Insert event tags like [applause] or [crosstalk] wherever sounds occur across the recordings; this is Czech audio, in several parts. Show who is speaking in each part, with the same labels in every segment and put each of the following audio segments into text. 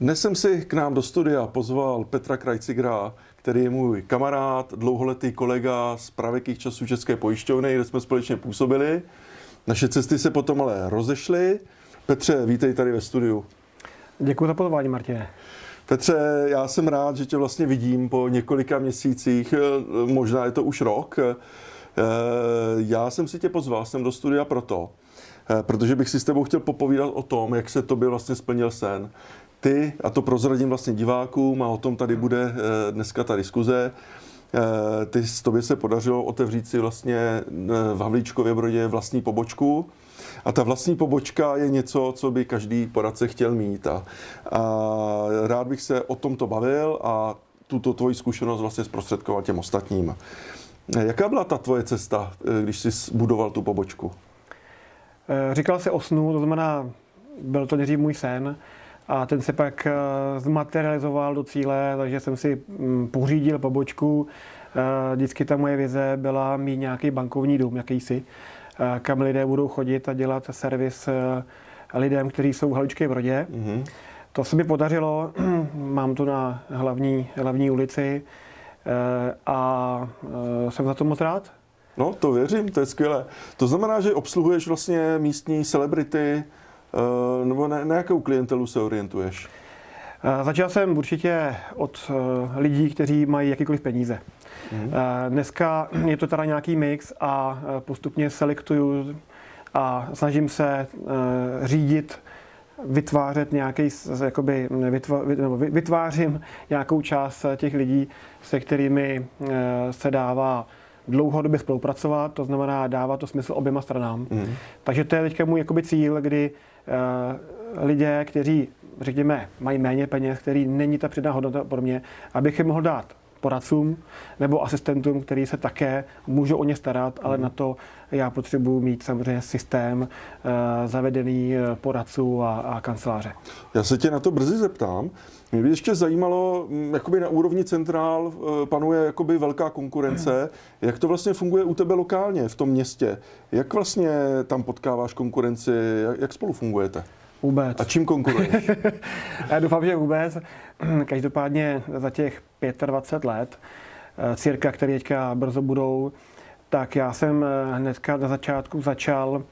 Speaker 1: Dnes jsem si k nám do studia pozval Petra Krajcigra, který je můj kamarád, dlouholetý kolega z pravekých časů České pojišťovny, kde jsme společně působili. Naše cesty se potom ale rozešly. Petře, vítej tady ve studiu.
Speaker 2: Děkuji za pozvání, Martine.
Speaker 1: Petře, já jsem rád, že tě vlastně vidím po několika měsících, možná je to už rok. Eh, já jsem si tě pozval jsem do studia proto, eh, protože bych si s tebou chtěl popovídat o tom, jak se tobě vlastně splnil sen. Ty, a to prozradím vlastně divákům a o tom tady bude eh, dneska ta diskuze, ty z tobě se podařilo otevřít si vlastně v Havlíčkově Brodě vlastní pobočku. A ta vlastní pobočka je něco, co by každý poradce chtěl mít. A, a rád bych se o tomto bavil a tuto tvoji zkušenost vlastně zprostředkoval těm ostatním. Jaká byla ta tvoje cesta, když jsi budoval tu pobočku?
Speaker 2: Eh, říkal jsi o snu, to znamená, byl to nejdřív můj sen a ten se pak eh, zmaterializoval do cíle, takže jsem si mm, pořídil pobočku. Eh, vždycky ta moje vize byla mít nějaký bankovní dům, jakýsi, kam lidé budou chodit a dělat servis lidem, kteří jsou v Haličké Brodě. Mm-hmm. To se mi podařilo, [clears throat] mám to na hlavní, hlavní ulici a jsem za to moc rád.
Speaker 1: No, to věřím, to je skvělé. To znamená, že obsluhuješ vlastně místní celebrity, eh, nebo na, na jakou klientelu se orientuješ?
Speaker 2: Eh, začal jsem určitě od eh, lidí, kteří mají jakýkoliv peníze. Mm. Dneska je to teda nějaký mix a postupně selektuju a snažím se řídit vytvářet nějaký, jakoby, vytvářím nějakou část těch lidí, se kterými se dává dlouhodobě spolupracovat, to znamená dávat to smysl oběma stranám. Mm. Takže to je teďka můj jakoby cíl, kdy lidé, kteří, řekněme, mají méně peněz, který není ta přidaná hodnota pro mě, abych je mohl dát poradcům nebo asistentům, který se také můžou o ně starat, ale mm. na to já potřebuji mít samozřejmě systém uh, zavedený eh, poradců a, a kanceláře.
Speaker 1: Já se tě na to brzy zeptám. Mě by ještě zajímalo, jakoby na úrovni centrál eh, panuje jakoby velká konkurence. Jak to vlastně funguje u tebe lokálně v tom městě? Jak vlastně tam potkáváš konkurenci? Jak spolu fungujete?
Speaker 2: Vůbec.
Speaker 1: A čím konkuruješ? [laughs]
Speaker 2: Já doufám, že vůbec. [clears throat] Každopádně za těch 25 let, eh, cirka, které teďka brzo budou, tak já jsem eh, hnedka na začátku začal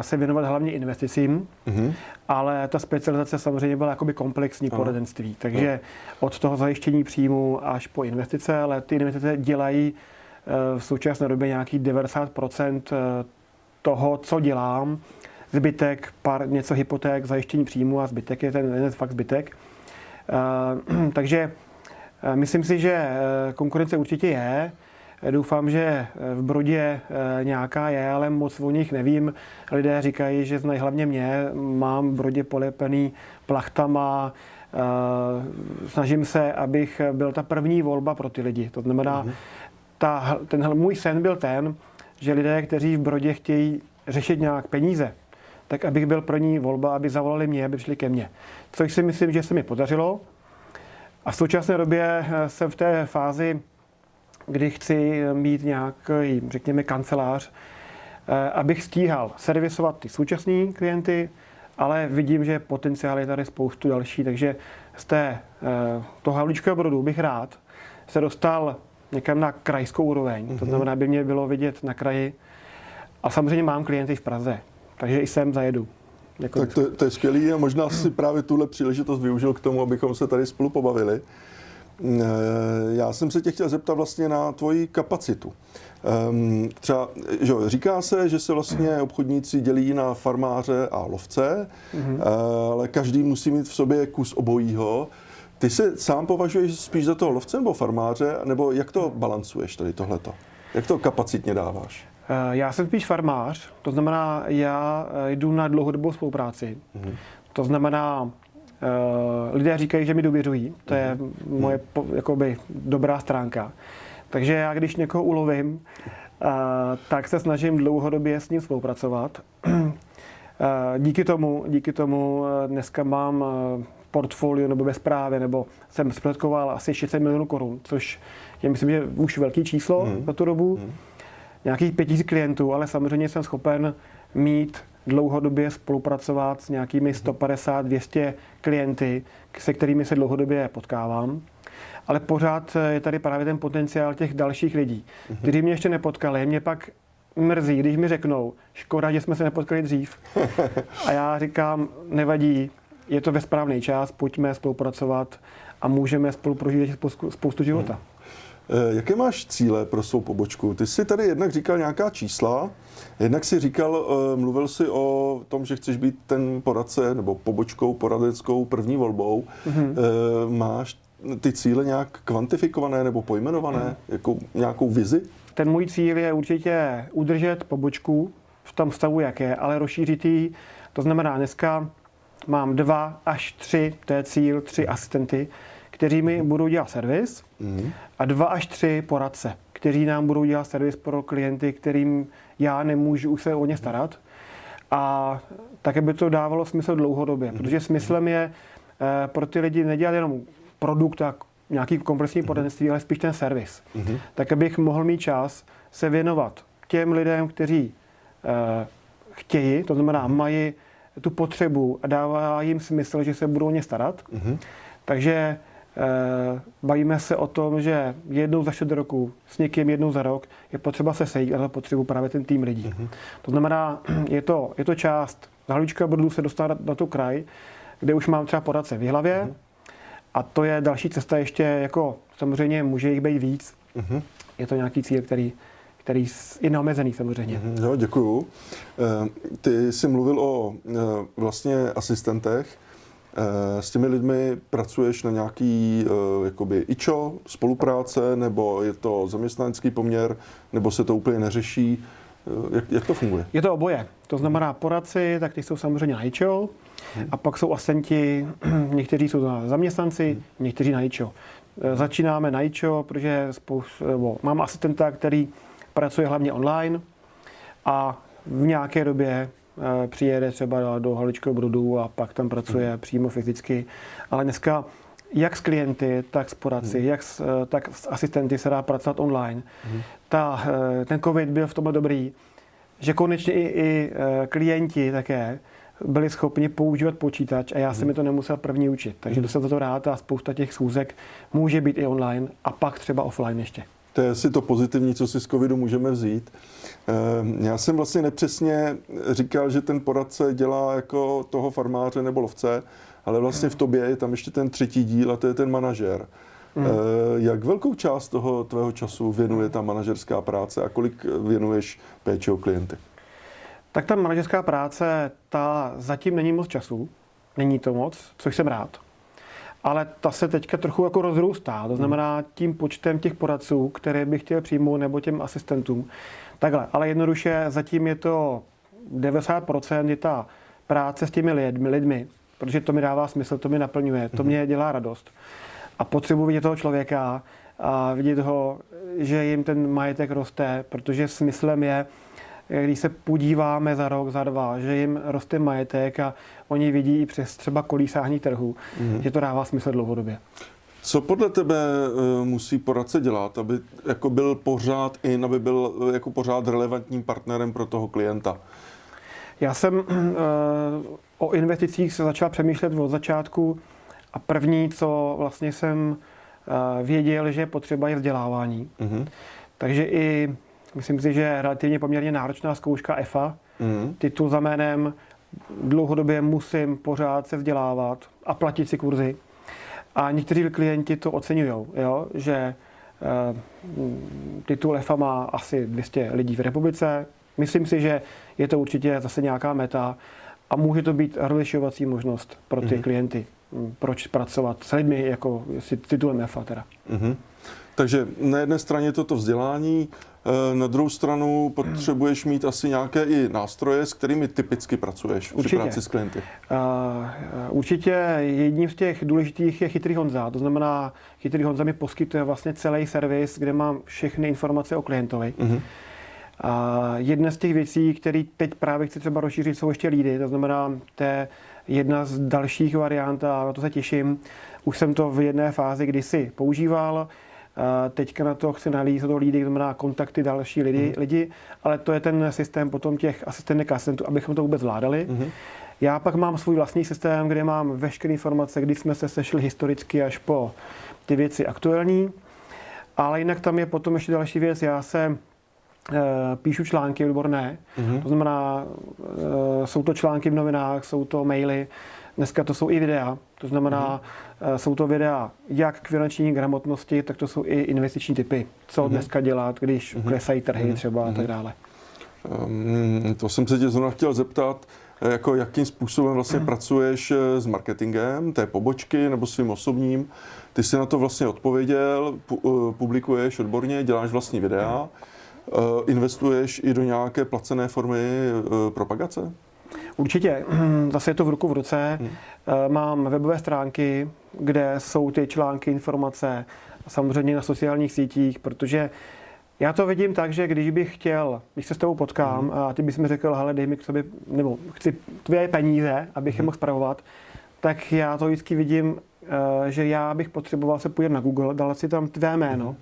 Speaker 2: se věnovat hlavně investicím, mm-hmm. ale ta specializace samozřejmě byla jakoby komplexní uh-huh. poradenství. Takže uh-huh. od toho zajištění příjmu až po investice, ale ty investice dělají e, v současné době nějaký 90% e, toho, co dělám. Zbytek, pár, něco hypoték, zajištění příjmu a zbytek je ten, ten fakt zbytek. E, [clears throat] takže myslím si, že konkurence určitě je. Doufám, že v Brodě eh, nějaká je, ale moc o nich nevím. Lidé říkají, že znají hlavně mě. Mám v Brodě polepený plachtama, eh, snažím se, abych byl ta první volba pro ty lidi. To znamená, mm-hmm. ta, ten můj sen byl ten, že lidé, kteří v Brodě chtějí řešit nějak peníze, tak abych byl první volba, aby zavolali mě, aby šli ke mně. Což si myslím, že se mi podařilo. A v současné době eh, jsem v té fázi, kdy chci mít nějaký, řekněme, kancelář, eh, abych stíhal servisovat ty současné klienty, ale vidím, že potenciál je tady spoustu další, takže z té, eh, toho Havlíčkového brodu bych rád se dostal někam na krajskou úroveň. Mm-hmm. To mhm. znamená, aby mě bylo vidět na kraji. A samozřejmě mám klienty v Praze, takže i sem zajedu.
Speaker 1: Jako tak to, to je skvělý a možná si právě tuhle příležitost využil k tomu, abychom se tady spolu pobavili. Eh, já jsem se tě chtěl zeptat vlastně na tvoji kapacitu. Um, třeba, že říká se, že se vlastně obchodníci dělí na farmáře a lovce, mm-hmm. ale každý musí mít v sobě kus obojího. Ty se sám považuješ spíš za toho lovce nebo farmáře, nebo jak to balancuješ tady tohleto? Jak to kapacitně dáváš?
Speaker 2: Eh, já jsem spíš farmář, to znamená, já jdu na dlouhodobou spolupráci. Mm-hmm. To znamená, lidé říkají, že mi důvěřují. To je mhm. moje jakoby, dobrá stránka. Takže já, když někoho ulovím, eh, tak se snažím dlouhodobě s ním spolupracovat. Eh, díky tomu, díky tomu dneska mám portfolio nebo bezprávě, nebo jsem zprostředkoval asi 600 milionů korun, což je myslím, že už velký číslo mm. za tu dobu. Mm. Nějakých 5000 klientů, ale samozřejmě jsem schopen mít dlouhodobě spolupracovat s nějakými 150-200 klienty, se kterými se dlouhodobě potkávám. Ale pořád je tady právě ten potenciál těch dalších lidí, kteří mě ještě nepotkali. Mě pak mrzí, když mi řeknou, škoda, že jsme se nepotkali dřív. A já říkám, nevadí, je to ve správný čas, pojďme spolupracovat a můžeme spolu prožít spoustu života.
Speaker 1: Hmm. Jaké máš cíle pro svou pobočku? Ty jsi tady jednak říkal nějaká čísla, jednak si říkal, eh, mluvil si o tom, že chceš být ten poradce nebo pobočkou poradeckou první volbou. Mm-hmm. Máš ty cíle nějak kvantifikované nebo pojmenované, mm. jako nějakou vizi?
Speaker 2: Ten můj cíl je určitě udržet pobočku v tom stavu, jak je, ale rozšířit ji. To znamená, dneska mám dva až tři, to je cíl, tři asistenty, kteří mi budou dělat servis mm. a dva až tři poradce, kteří nám budou dělat servis pro klienty, kterým já nemůžu už se o ně starat. A také by to dávalo smysl dlouhodobě, mm. protože smyslem je eh, pro ty lidi nedělat jenom produkt a nějaký komplexní poradenství, ale spíš ten servis. Mm-hmm. Tak abych mohl mít čas se věnovat těm lidem, kteří uh, chtějí, to znamená mm-hmm. mají tu potřebu a dává jim smysl, že se budou o ně starat. Mm-hmm. Takže bavíme se o tom, že jednou za čtvrt roku s někým jednou za rok je potřeba se sejít a za potřebu právě ten tým lidí. Mm-hmm. To znamená, [clears throat] je to, je to část, hlavička budu se dostat na tu kraj, kde už mám třeba poradce v hlavě, mm-hmm a to je další cesta ještě, jako samozřejmě může jich být víc. Uh-huh. Je to nějaký cíl, který, který je neomezený samozřejmě.
Speaker 1: Uh-huh. Jo, děkuju. Eh, ty jsi mluvil o eh, vlastně asistentech. Eh, s těmi lidmi pracuješ na nějaký jakoby ičo, spolupráce, nebo je to zaměstnanecký poměr, nebo se to úplně neřeší? Jak, jak to funguje?
Speaker 2: Je to oboje. To znamená poradci, tak ty jsou samozřejmě na ičo, a pak jsou asistenti, [clears throat] někteří jsou zaměstnanci, někteří na IČO. Začínáme na IČO, protože spoustu, nebo mám asistenta, který pracuje hlavně online a v nějaké době přijede třeba do Haličkého Brodu a pak tam pracuje hmm. přímo fyzicky. Ale dneska jak s klienty, tak s poradci, hmm. jak s, e, tak s asistenty se dá pracovat online. Hmm. Ta, ten covid byl v tomhle dobrý, že konečně i, i klienti také byli schopni používat počítač a já jsem mi to nemusel první učit. Takže to jsem za to rád a spousta těch schůzek může být i online a pak třeba offline ještě.
Speaker 1: To je asi to pozitivní, co si z covidu můžeme vzít. Ehm, já jsem vlastně nepřesně říkal, že ten poradce dělá jako toho farmáře nebo lovce, ale vlastně v tobě je tam ještě ten třetí díl a to je ten manažer. Mm. Jak velkou část toho tvého času věnuje ta manažerská práce a kolik věnuješ péči o klienty?
Speaker 2: Tak ta manažerská práce, ta zatím není moc času, není to moc, což jsem rád. Ale ta se teďka trochu jako rozrůstá, to znamená tím počtem těch poradců, které bych chtěl přijmout, nebo těm asistentům. Takhle, ale jednoduše zatím je to 90% je ta práce s těmi lidmi, lidmi, protože to mi dává smysl, to mi naplňuje, to mě dělá radost. A potřebuji vidět toho člověka a vidět ho, že jim ten majetek roste, protože smyslem je, když se podíváme za rok, za dva, že jim roste majetek a oni vidí i přes třeba kolísání trhu, mm-hmm. že to dává smysl dlouhodobě.
Speaker 1: Co podle tebe eh, musí poradce dělat, aby jako byl pořád in, aby byl eh, jako pořád relevantním partnerem pro toho klienta?
Speaker 2: Já jsem uh, o investicích se začal přemýšlet od začátku a první, co vlastně jsem uh, věděl, že potřeba je vzdělávání. Mm-hmm. Takže i Myslím si, že relativně poměrně náročná zkouška EFA. Mm. Titul za jménem dlouhodobě musím pořád se vzdělávat a platit si kurzy. A někteří klienti to oceňují, že e, titul EFA má asi 200 lidí v republice. Myslím si, že je to určitě zase nějaká meta a může to být rozlišovací možnost pro ty mm. klienty. Proč pracovat s lidmi jako s titulem EFA teda. Mm.
Speaker 1: Takže na jedné straně je to to vzdělání, Eh, na druhou stranu potřebuješ mít asi nějaké i nástroje, s kterými typicky pracuješ Určitě. při práci s klienty. Uh,
Speaker 2: určitě jedním z těch důležitých je Chytrý Honza. To znamená, Chytrý Honza mi poskytuje vlastně celý servis, kde mám všechny informace o klientovi. Uh-huh. A jedna z těch věcí, které teď právě chci třeba rozšířit, jsou ještě lídy. To znamená, to je jedna z dalších variant a na to se těším. Už jsem to v jedné fázi kdysi používal Teďka na to chci nalít do lídy, znamená kontakty další lidi, mm. lidi, ale to je ten systém potom těch asistentek a asistentů, abychom to vůbec zvládali. Mm. Já pak mám svůj vlastní systém, kde mám veškeré informace, kdy jsme se sešli historicky až po ty věci aktuální. Ale jinak tam je potom ještě další věc. Já se e, píšu články odborné, mm-hmm. to znamená, e, jsou to články v novinách, jsou to maily, dneska to jsou i videa, to znamená, mm-hmm. jsou to videa jak k finanční gramotnosti, tak to jsou i investiční typy, co mm-hmm. dneska dělat, když mm-hmm. klesají trhy mm-hmm. třeba a tak dále.
Speaker 1: Um, to jsem se tě zrovna chtěl zeptat, jako jakým způsobem vlastně mm. pracuješ s marketingem té pobočky nebo svým osobním. Ty jsi na to vlastně odpověděl, publikuješ odborně, děláš vlastní videa, investuješ i do nějaké placené formy propagace?
Speaker 2: Určitě. [clears throat] Zase je to v ruku v ruce. Hmm. Mám webové stránky, kde jsou ty články, informace, samozřejmě na sociálních sítích, protože já to vidím tak, že když bych chtěl, když se s tebou potkám hmm. a ty bys mi řekl, hele, dej mi k sobě, nebo chci tvoje peníze, abych hmm. je mohl spravovat, tak já to vždycky vidím, eh, že já bych potřeboval se pojít na Google, dal si tam tvé jméno hmm.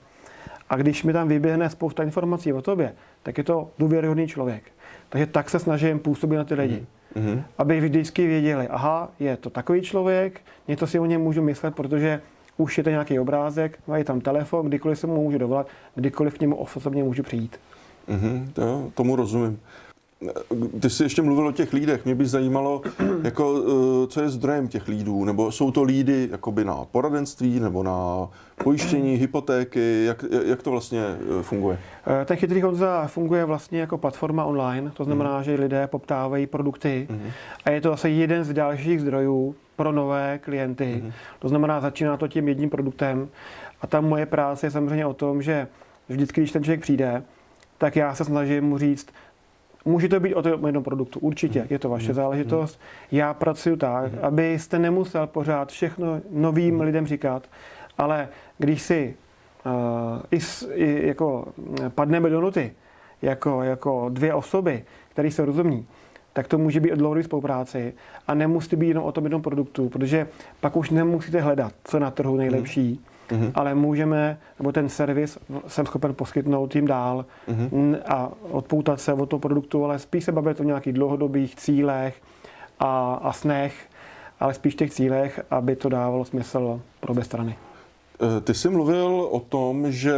Speaker 2: a když mi tam vyběhne spousta informací o tobě, tak je to důvěryhodný člověk. Takže tak se snažím působit na ty lidi. Mm-hmm. Aby vždycky věděli, aha, je to takový člověk, něco si o něm můžu myslet, protože už je to nějaký obrázek, mají tam telefon, kdykoliv se mu můžu dovolat, kdykoliv k němu osobně můžu přijít.
Speaker 1: Mm-hmm, to, tomu rozumím. Ty jsi ještě mluvil o těch lídech. Mě by zajímalo, [clears throat] jako, eh, co je zdrojem těch lídů. Nebo jsou to lídy jakoby na poradenství nebo na pojištění, hypotéky? Jak, jak to vlastně eh, funguje?
Speaker 2: Eh, ten chytrý Honza funguje vlastně jako platforma online. To znamená, mm. že lidé poptávají produkty. Mm. A je to zase jeden z dalších zdrojů pro nové klienty. Mm. To znamená, začíná to tím jedním produktem. A tam moje práce je samozřejmě o tom, že vždycky, když ten člověk přijde, tak já se snažím mu říct, Může to být o tom jednom produktu, určitě, je to vaše hmm. záležitost. Já pracuji tak, hmm. abyste nemusel pořád všechno novým hmm. lidem říkat, ale když si uh, i, i jako padneme do noty, jako, jako dvě osoby, které se rozumí, tak to může být o spolupráci a nemusí být jenom o tom jednom produktu, protože pak už nemusíte hledat, co na trhu nejlepší, mm-hmm. ale můžeme, nebo ten servis jsem schopen poskytnout tím dál mm-hmm. a odpoutat se od toho produktu, ale spíš se bavit o nějakých dlouhodobých cílech a, a snech, ale spíš těch cílech, aby to dávalo smysl pro obě strany.
Speaker 1: Eh, ty jsi mluvil o tom, že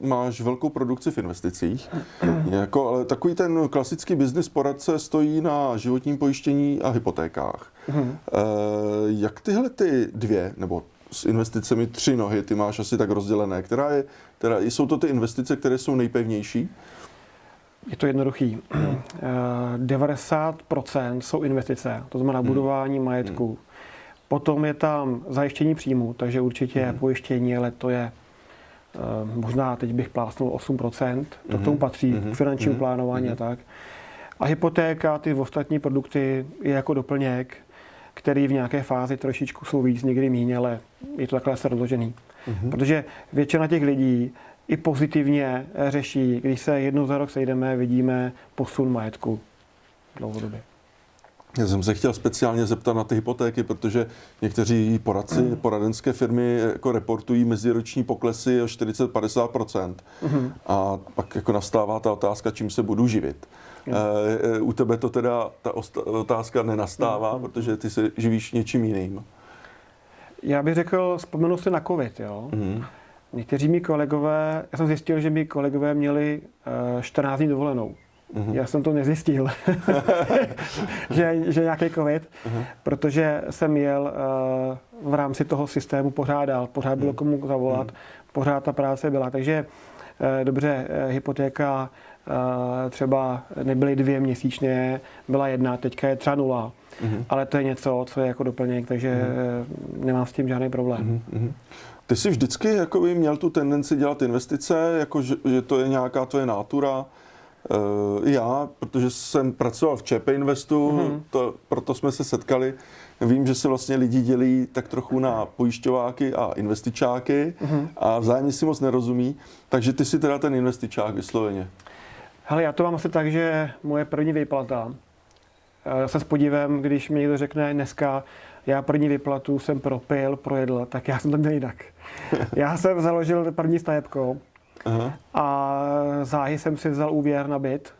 Speaker 1: máš velkou produkci v investicích, [clears throat] jako, ale takový ten klasický business poradce stojí na životním pojištění a hypotékách. Mm. Jak tyhle ty dvě, nebo s investicemi tři nohy, ty máš asi tak rozdělené. Která je, která, jsou to ty investice, které jsou nejpevnější?
Speaker 2: Je to jednoduchý. [clears throat] 90% jsou investice, to znamená hmm. budování majetku. Hmm. Potom je tam zajištění příjmu, takže určitě hmm. pojištění, ale to je eh, možná teď bych plásnul 8%, to k tomu patří, hmm. k finančnímu plánování a tak. A hypotéka, ty ostatní produkty je jako doplněk, který v nějaké fázi trošičku jsou víc, někdy méně, ale je to takhle se rozložený. Mm-hmm. Protože většina těch lidí i pozitivně řeší, když se jednou za rok sejdeme, vidíme posun majetku dlouhodobě.
Speaker 1: Já jsem se chtěl speciálně zeptat na ty hypotéky, protože někteří poradci, mm. poradenské firmy jako reportují meziroční poklesy o 40-50%. Mm. A pak jako nastává ta otázka, čím se budu živit. Mm. U tebe to teda ta otázka nenastává, mm. protože ty se živíš něčím jiným.
Speaker 2: Já bych řekl, vzpomenu si na covid, jo. Mm. Někteří mý kolegové, já jsem zjistil, že mý kolegové měli 14 dní dovolenou. Mm-hmm. Já jsem to nezjistil, [laughs] [laughs] že, že nějaký covid, mm-hmm. protože jsem jel uh, v rámci toho systému pořádal, pořád bylo komu zavolat, mm-hmm. pořád ta práce byla. Takže uh, dobře, uh, hypotéka třeba nebyly dvě měsíčně, byla jedna, teďka je třeba nula. Mm-hmm. Ale to je něco, co je jako doplněk, takže mm-hmm. nemám s tím žádný problém. Mm-hmm.
Speaker 1: Ty jsi vždycky jako měl tu tendenci dělat investice, jako že, že to je nějaká tvoje nátura, Uh, já, protože jsem pracoval v ČP Investu, mm-hmm. to, proto jsme se setkali. Vím, že se vlastně lidi dělí tak trochu na pojišťováky a investičáky mm-hmm. a vzájemně si moc nerozumí, takže ty si teda ten investičák vysloveně.
Speaker 2: Hele, já to mám asi tak, že moje první výplata, já se s podívem, když mi někdo řekne dneska já první vyplatu jsem propil, projedl, tak já jsem to měl jinak. [laughs] Já jsem založil první stavebkou Aha. a záhy jsem si vzal úvěr na byt,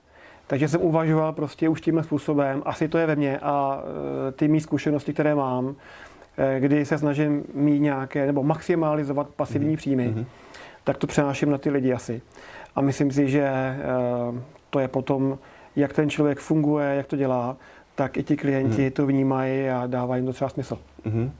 Speaker 2: takže jsem uvažoval prostě už tímhle způsobem, asi to je ve mně a e, ty mý zkušenosti, které mám, e, kdy se snažím mít nějaké, nebo maximalizovat pasivní mm-hmm. příjmy, mm-hmm. Tak to přenáším na ty lidi asi. A myslím si, že e, to je potom, jak ten člověk funguje, jak to dělá, tak i ti klienti mm-hmm. to vnímají a dávají jim to třeba smysl. Mm-hmm.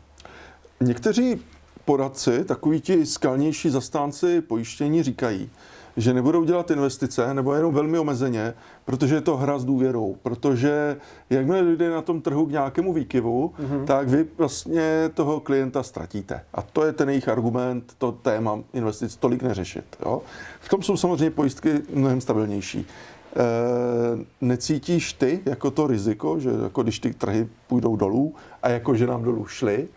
Speaker 1: Někteří poradci, takoví ti skalnější zastánci pojištění říkají, že nebudou dělat investice nebo jenom velmi omezeně, protože je to hra s důvěrou. Protože jakmile dojde na tom trhu k nějakému výkyvu, mm-hmm. tak vy vlastně toho klienta ztratíte. A to je ten jejich argument, to téma investic tolik neřešit. Jo? V tom jsou samozřejmě pojistky mnohem stabilnější. E, necítíš ty jako to riziko, že jako když ty trhy půjdou dolů a jako že nám dolů šly,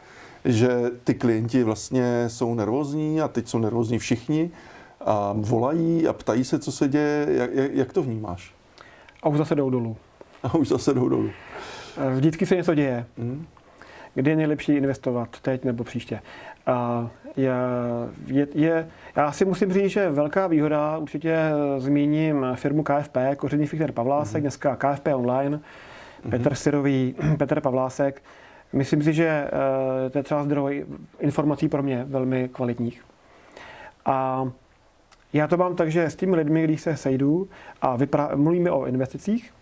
Speaker 1: že ty klienti vlastně jsou nervózní a teď jsou nervózní všichni a volají a ptají se, co se děje. Jak, jak, jak to vnímáš?
Speaker 2: A už zase jdou dolů.
Speaker 1: A už zase jdou dolů.
Speaker 2: Vždycky se něco děje. Hmm. Kdy je nejlepší investovat? Teď nebo příště? A je, je, je, já si musím říct, že velká výhoda, určitě zmíním firmu KFP, koření Fichter Pavlásek, hmm. dneska KFP Online, hmm. Petr Syrový, [clears throat] Petr Pavlásek. Myslím si, že eh, to je třeba zdroj informací pro mě velmi kvalitních. A já to mám tak, že s těmi lidmi, když se sejdu a vypra- mluvíme o investicích,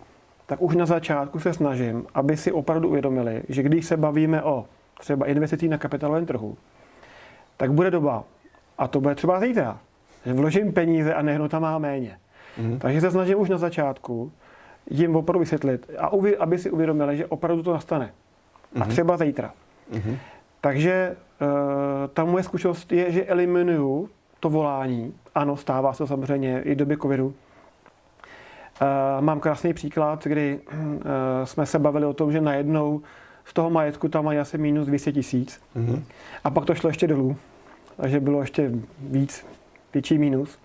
Speaker 2: tak už na začátku se snažím, aby si opravdu uvědomili, že když se bavíme o třeba investicích na kapitálovém trhu, tak bude doba, a to bude třeba zítra, že vložím peníze a nehnu tam má méně. Mm. Takže se snažím už na začátku jim opravdu vysvětlit, a uvi, aby si uvědomili, že opravdu to nastane. Mm. A mhm. třeba zítra. Mm. Takže uh, ta moje zkušenost je, že eliminuju to volání. Ano, stává se samozřejmě i v době covidu. Uh, mám krásný příklad, kdy uh, jsme se bavili o tom, že najednou z toho majetku tam mají asi minus 200 tisíc. Mm-hmm. A pak to šlo ještě dolů. Takže bylo ještě víc, větší minus.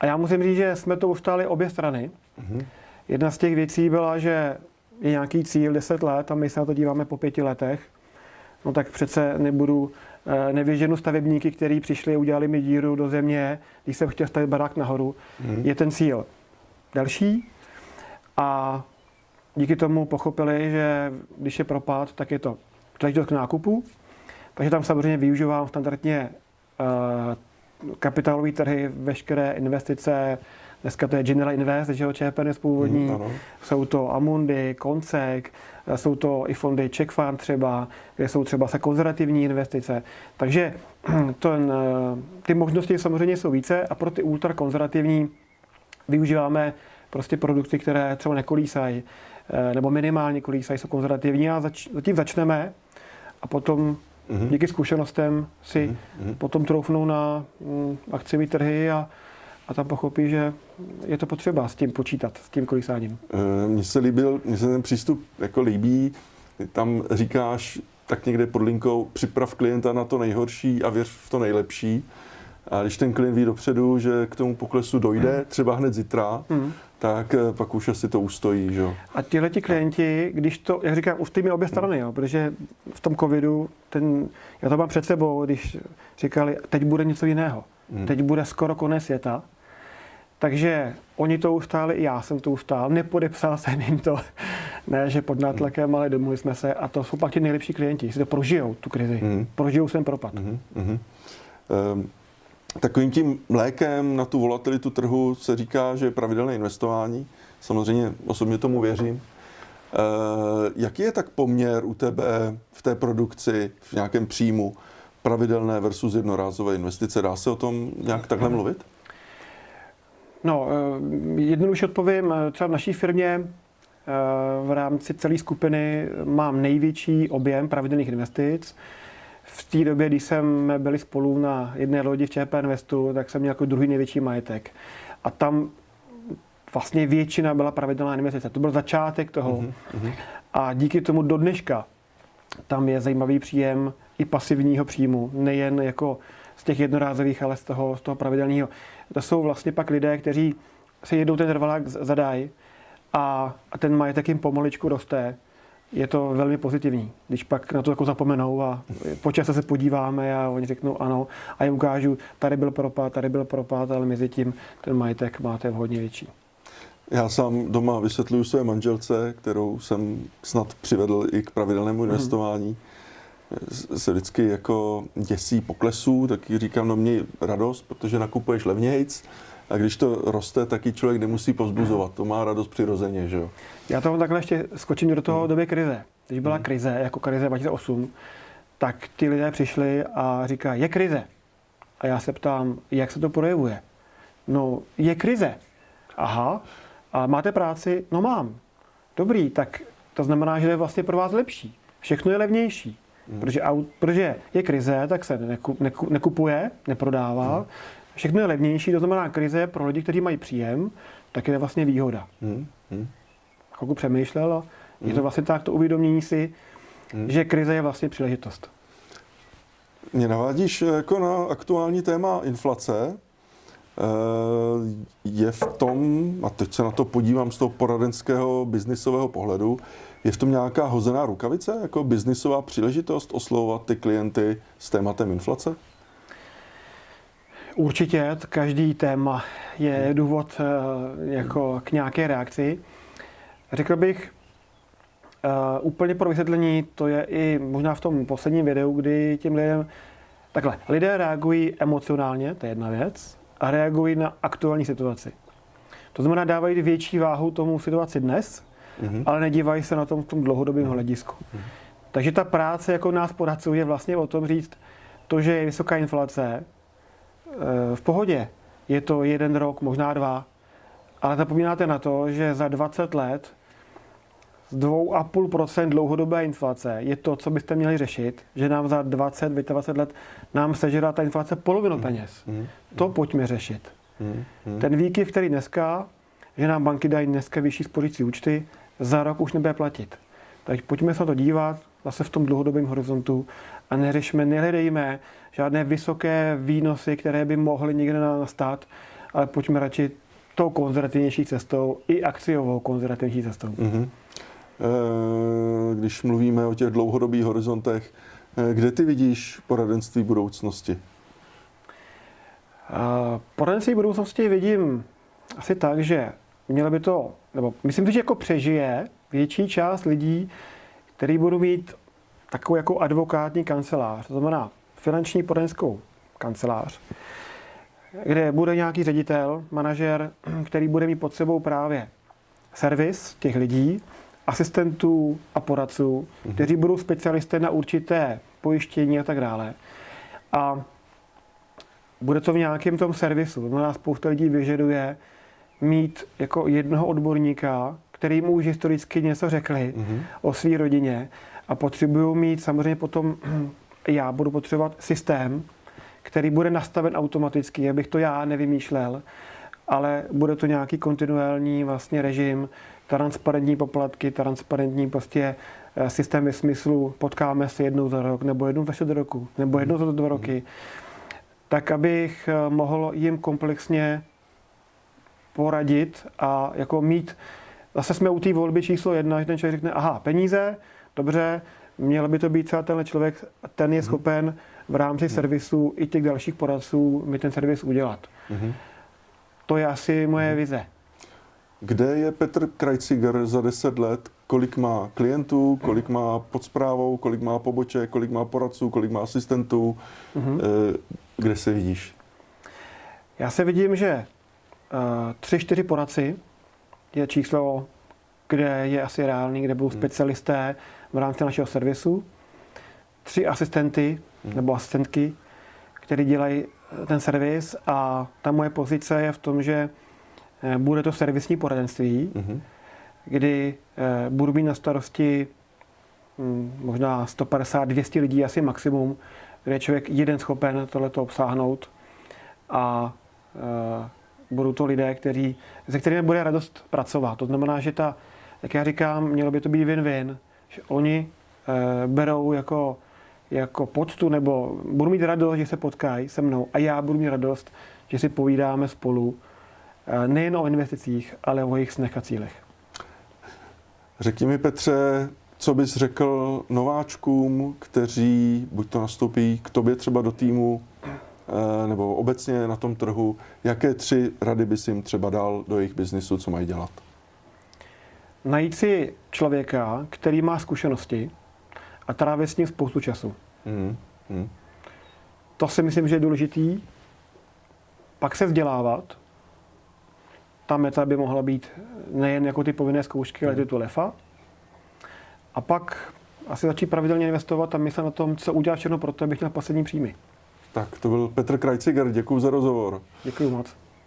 Speaker 2: A já musím říct, že jsme to ustáli obě strany. Mm-hmm. Jedna z těch věcí byla, že je nějaký cíl 10 let a my se na to díváme po pěti letech. No tak přece nebudu Eh, nevěženu stavebníky, kteří přišli a udělali mi díru do země, když jsem chtěl stavit barák nahoru, hmm. je ten cíl další. A díky tomu pochopili, že když je propad, tak je to příležitost k nákupu. Takže tam samozřejmě využívám standardně uh, kapitálové trhy, veškeré investice, Dneska to je General Invest, že jo, ČPNS původní. Mm, jsou to Amundi, Koncek, jsou to i fondy Czech Fund třeba, kde jsou třeba se konzervativní investice. Takže [clears throat] ten, eh, ty možnosti samozřejmě jsou více a pro ty ultrakonzervativní využíváme prostě produkty, které třeba nekolísají eh, nebo minimálně kolísají, jsou konzervativní a zač, zatím začneme a potom mm-hmm. díky zkušenostem si mm-hmm. potom troufnou na mm, akciové trhy a a tam pochopí, že je to potřeba s tím počítat, s tím kolísáním.
Speaker 1: Eh, mně se líbil, mně se ten přístup jako líbí, tam říkáš tak někde pod linkou, připrav klienta na to nejhorší a věř v to nejlepší. A když ten klient ví dopředu, že k tomu poklesu dojde, hmm. třeba hned zítra, hmm. tak eh, pak už asi to ustojí. Že?
Speaker 2: A tihle ti klienti, když to, jak říkám, už mi obě strany, jo, protože v tom covidu, ten, já to mám před sebou, když říkali, teď bude něco jiného. Hmm. Teď bude skoro konec světa takže oni to ustáli, i já jsem to ustál, nepodepsal jsem jim to, [laughs] ne, že pod nátlakem, ale domluvili jsme se a to jsou pak ti nejlepší klienti, si to prožijou, tu krizi, mm. prožijou sem propad. Mm. Mm.
Speaker 1: Um, takovým tím lékem na tu volatilitu trhu se říká, že je pravidelné investování. Samozřejmě osobně tomu věřím. Uh, jaký je tak poměr u tebe v té produkci, v nějakém příjmu, pravidelné versus jednorázové investice? Dá se o tom nějak takhle mluvit?
Speaker 2: No, eh, jednoduše odpovím, eh, třeba v naší firmě eh, v rámci celé skupiny mám největší objem pravidelných investic. V té době, když jsme byli spolu na jedné lodi v ČP Investu, tak jsem měl jako druhý největší majetek. A tam vlastně většina byla pravidelná investice. To byl začátek toho. Mm-hmm. A díky tomu do dneška tam je zajímavý příjem i pasivního příjmu. Nejen jako z těch jednorázových, ale z toho, z toho pravidelného to jsou vlastně pak lidé, kteří si jedou ten trvalák zadají a, a ten majetek jim pomaličku roste je to velmi pozitivní. Když pak na to jako zapomenou a po čase se podíváme a oni řeknou ano a jim ukážu, tady byl propad, tady byl propad, ale mezi tím ten majetek máte hodně větší.
Speaker 1: Já sám doma vysvětluju své manželce, kterou jsem snad přivedl i k pravidelnému mhm. investování. Hmm. Se vždycky jako děsí poklesů, tak říkám, no mě radost, protože nakupuješ levnějc, a když to roste, tak i člověk nemusí pozbuzovat. To má radost přirozeně, že jo?
Speaker 2: Já to takhle ještě skočím do toho hmm. doby krize. Když byla hmm. krize, jako krize 2008, tak ti lidé přišli a říkají, je krize. A já se ptám, jak se to projevuje? No, je krize. Aha, a máte práci? No mám. Dobrý, tak to znamená, že je vlastně pro vás lepší. Všechno je levnější. Hmm. Protože, protože je krize, tak se neku, neku, nekupuje, neprodává. Hmm. Všechno je levnější, to znamená krize pro lidi, kteří mají příjem, tak je vlastně výhoda. Hmm. Hmm. Chvilku přemýšlel a hmm. je to hmm. vlastně tak to uvědomění si, hmm. že krize je vlastně příležitost.
Speaker 1: Mě navádíš jako na aktuální téma inflace. Eh, je v tom, a teď se na to podívám z toho poradenského biznisového pohledu, je v tom nějaká hozená rukavice, jako biznisová příležitost oslovovat ty klienty s tématem inflace?
Speaker 2: Určitě, každý téma je důvod eh, jako k nějaké reakci. Řekl bych, uh, úplně pro vysvětlení, to je i možná v tom posledním videu, kdy těm lidem, takhle, lidé reagují emocionálně, to je jedna věc, a reagují na aktuální situaci. To znamená, dávají větší váhu tomu situaci dnes, mm-hmm. ale nedívají se na tom v tom dlouhodobém mm-hmm. hledisku. Mm-hmm. Takže ta práce jako nás poradců je vlastně o tom říct, to, že je vysoká inflace, v pohodě. Je to jeden rok, možná dva, ale zapomínáte na to, že za 20 let z 2,5% dlouhodobé inflace je to, co byste měli řešit, že nám za 20, 25 let nám sežerá ta inflace polovinu mm. peněz. Mm. Mm. To pojďme řešit. Mm. Mm. Ten výkyv, který dneska, že nám banky dají dneska vyšší spořící účty, za rok už nebude platit. Tak pojďme se na to dívat zase v tom dlouhodobém horizontu a neřešme, nehledejme žádné vysoké výnosy, které by mohly někde nastat, ale pojďme radši tou konzervativnější cestou i akciovou konzervativnější cestou. Mm-hmm.
Speaker 1: Když mluvíme o těch dlouhodobých horizontech, eh, kde ty vidíš poradenství budoucnosti?
Speaker 2: Poradenství budoucnosti vidím asi tak, že mělo by to, nebo myslím si, že jako přežije větší část lidí, který budou mít takovou jako advokátní kancelář, to znamená finanční poradenskou kancelář, kde bude nějaký ředitel, manažer, který bude mít pod sebou právě servis těch lidí, asistentů a poradců, mm-hmm. kteří budou specialisté na určité pojištění a tak dále. A bude to v nějakém tom servisu. To znamená, spousta lidí vyžaduje mít jako jednoho odborníka, který mu už historicky něco řekli mm-hmm. o své rodině a potřebují mít samozřejmě potom, [clears throat] já budu potřebovat systém, který bude nastaven automaticky, abych to já nevymýšlel, ale bude to nějaký kontinuální vlastně režim, transparentní poplatky, transparentní prostě eh, systém ve smyslu potkáme se jednou za rok, nebo jednou za čtvrt roku, nebo jednou za dva roky, tak abych eh, mohl jim komplexně poradit a jako mít, zase jsme u té volby číslo jedna, že ten člověk řekne, aha, peníze, dobře, měl by to být třeba tenhle člověk, ten je mhm. schopen v rámci mhm. servisu i těch dalších poradců mi ten servis udělat. Mm-hmm. To je asi moje mm-hmm. vize.
Speaker 1: Kde je Petr Krajciger za 10 let? Kolik má klientů, kolik má pod zprávou, kolik má poboček, kolik má poradců, kolik má asistentů? Mm-hmm. Kde se vidíš?
Speaker 2: Já se vidím, že tři, čtyři poradci je číslo, kde je asi reálný, kde budou mhm. specialisté v rámci našeho servisu. Tři asistenty hmm. nebo asistentky, které dělají eh, ten servis a ta moje pozice je v tom, že eh, bude to servisní poradenství, hmm. kdy eh, budu mít na starosti hm, možná 150-200 lidí, asi maximum, kde je člověk jeden schopen tohleto obsáhnout a budou to lidé, kteří, se kterými bude radost pracovat. To znamená, že ta, jak já říkám, mělo by to být win-win, že oni e, berou jako, jako poctu nebo budu mít radost, že se potkají se mnou a já budu mít radost, že si povídáme spolu e, nejen o investicích, ale o jejich snech a cílech.
Speaker 1: Řekni mi, Petře, co bys řekl nováčkům, kteří buď to nastoupí k tobě třeba do týmu, nebo obecně na tom trhu, jaké tři rady bys jim třeba dal do jejich biznisu, co mají dělat?
Speaker 2: Najít si člověka, který má zkušenosti a trávit s ním spoustu času.
Speaker 1: Hmm. Hmm.
Speaker 2: To si myslím, že je důležitý. Pak se vzdělávat. Ta meta by mohla být nejen jako ty povinné zkoušky, ale i tu lefa. A pak asi začít pravidelně investovat a myslet na tom, co udělat všechno pro to, abych měl poslední příjmy.
Speaker 1: Tak to byl Petr Krajciger, děkuji za rozhovor.
Speaker 2: Děkuji moc.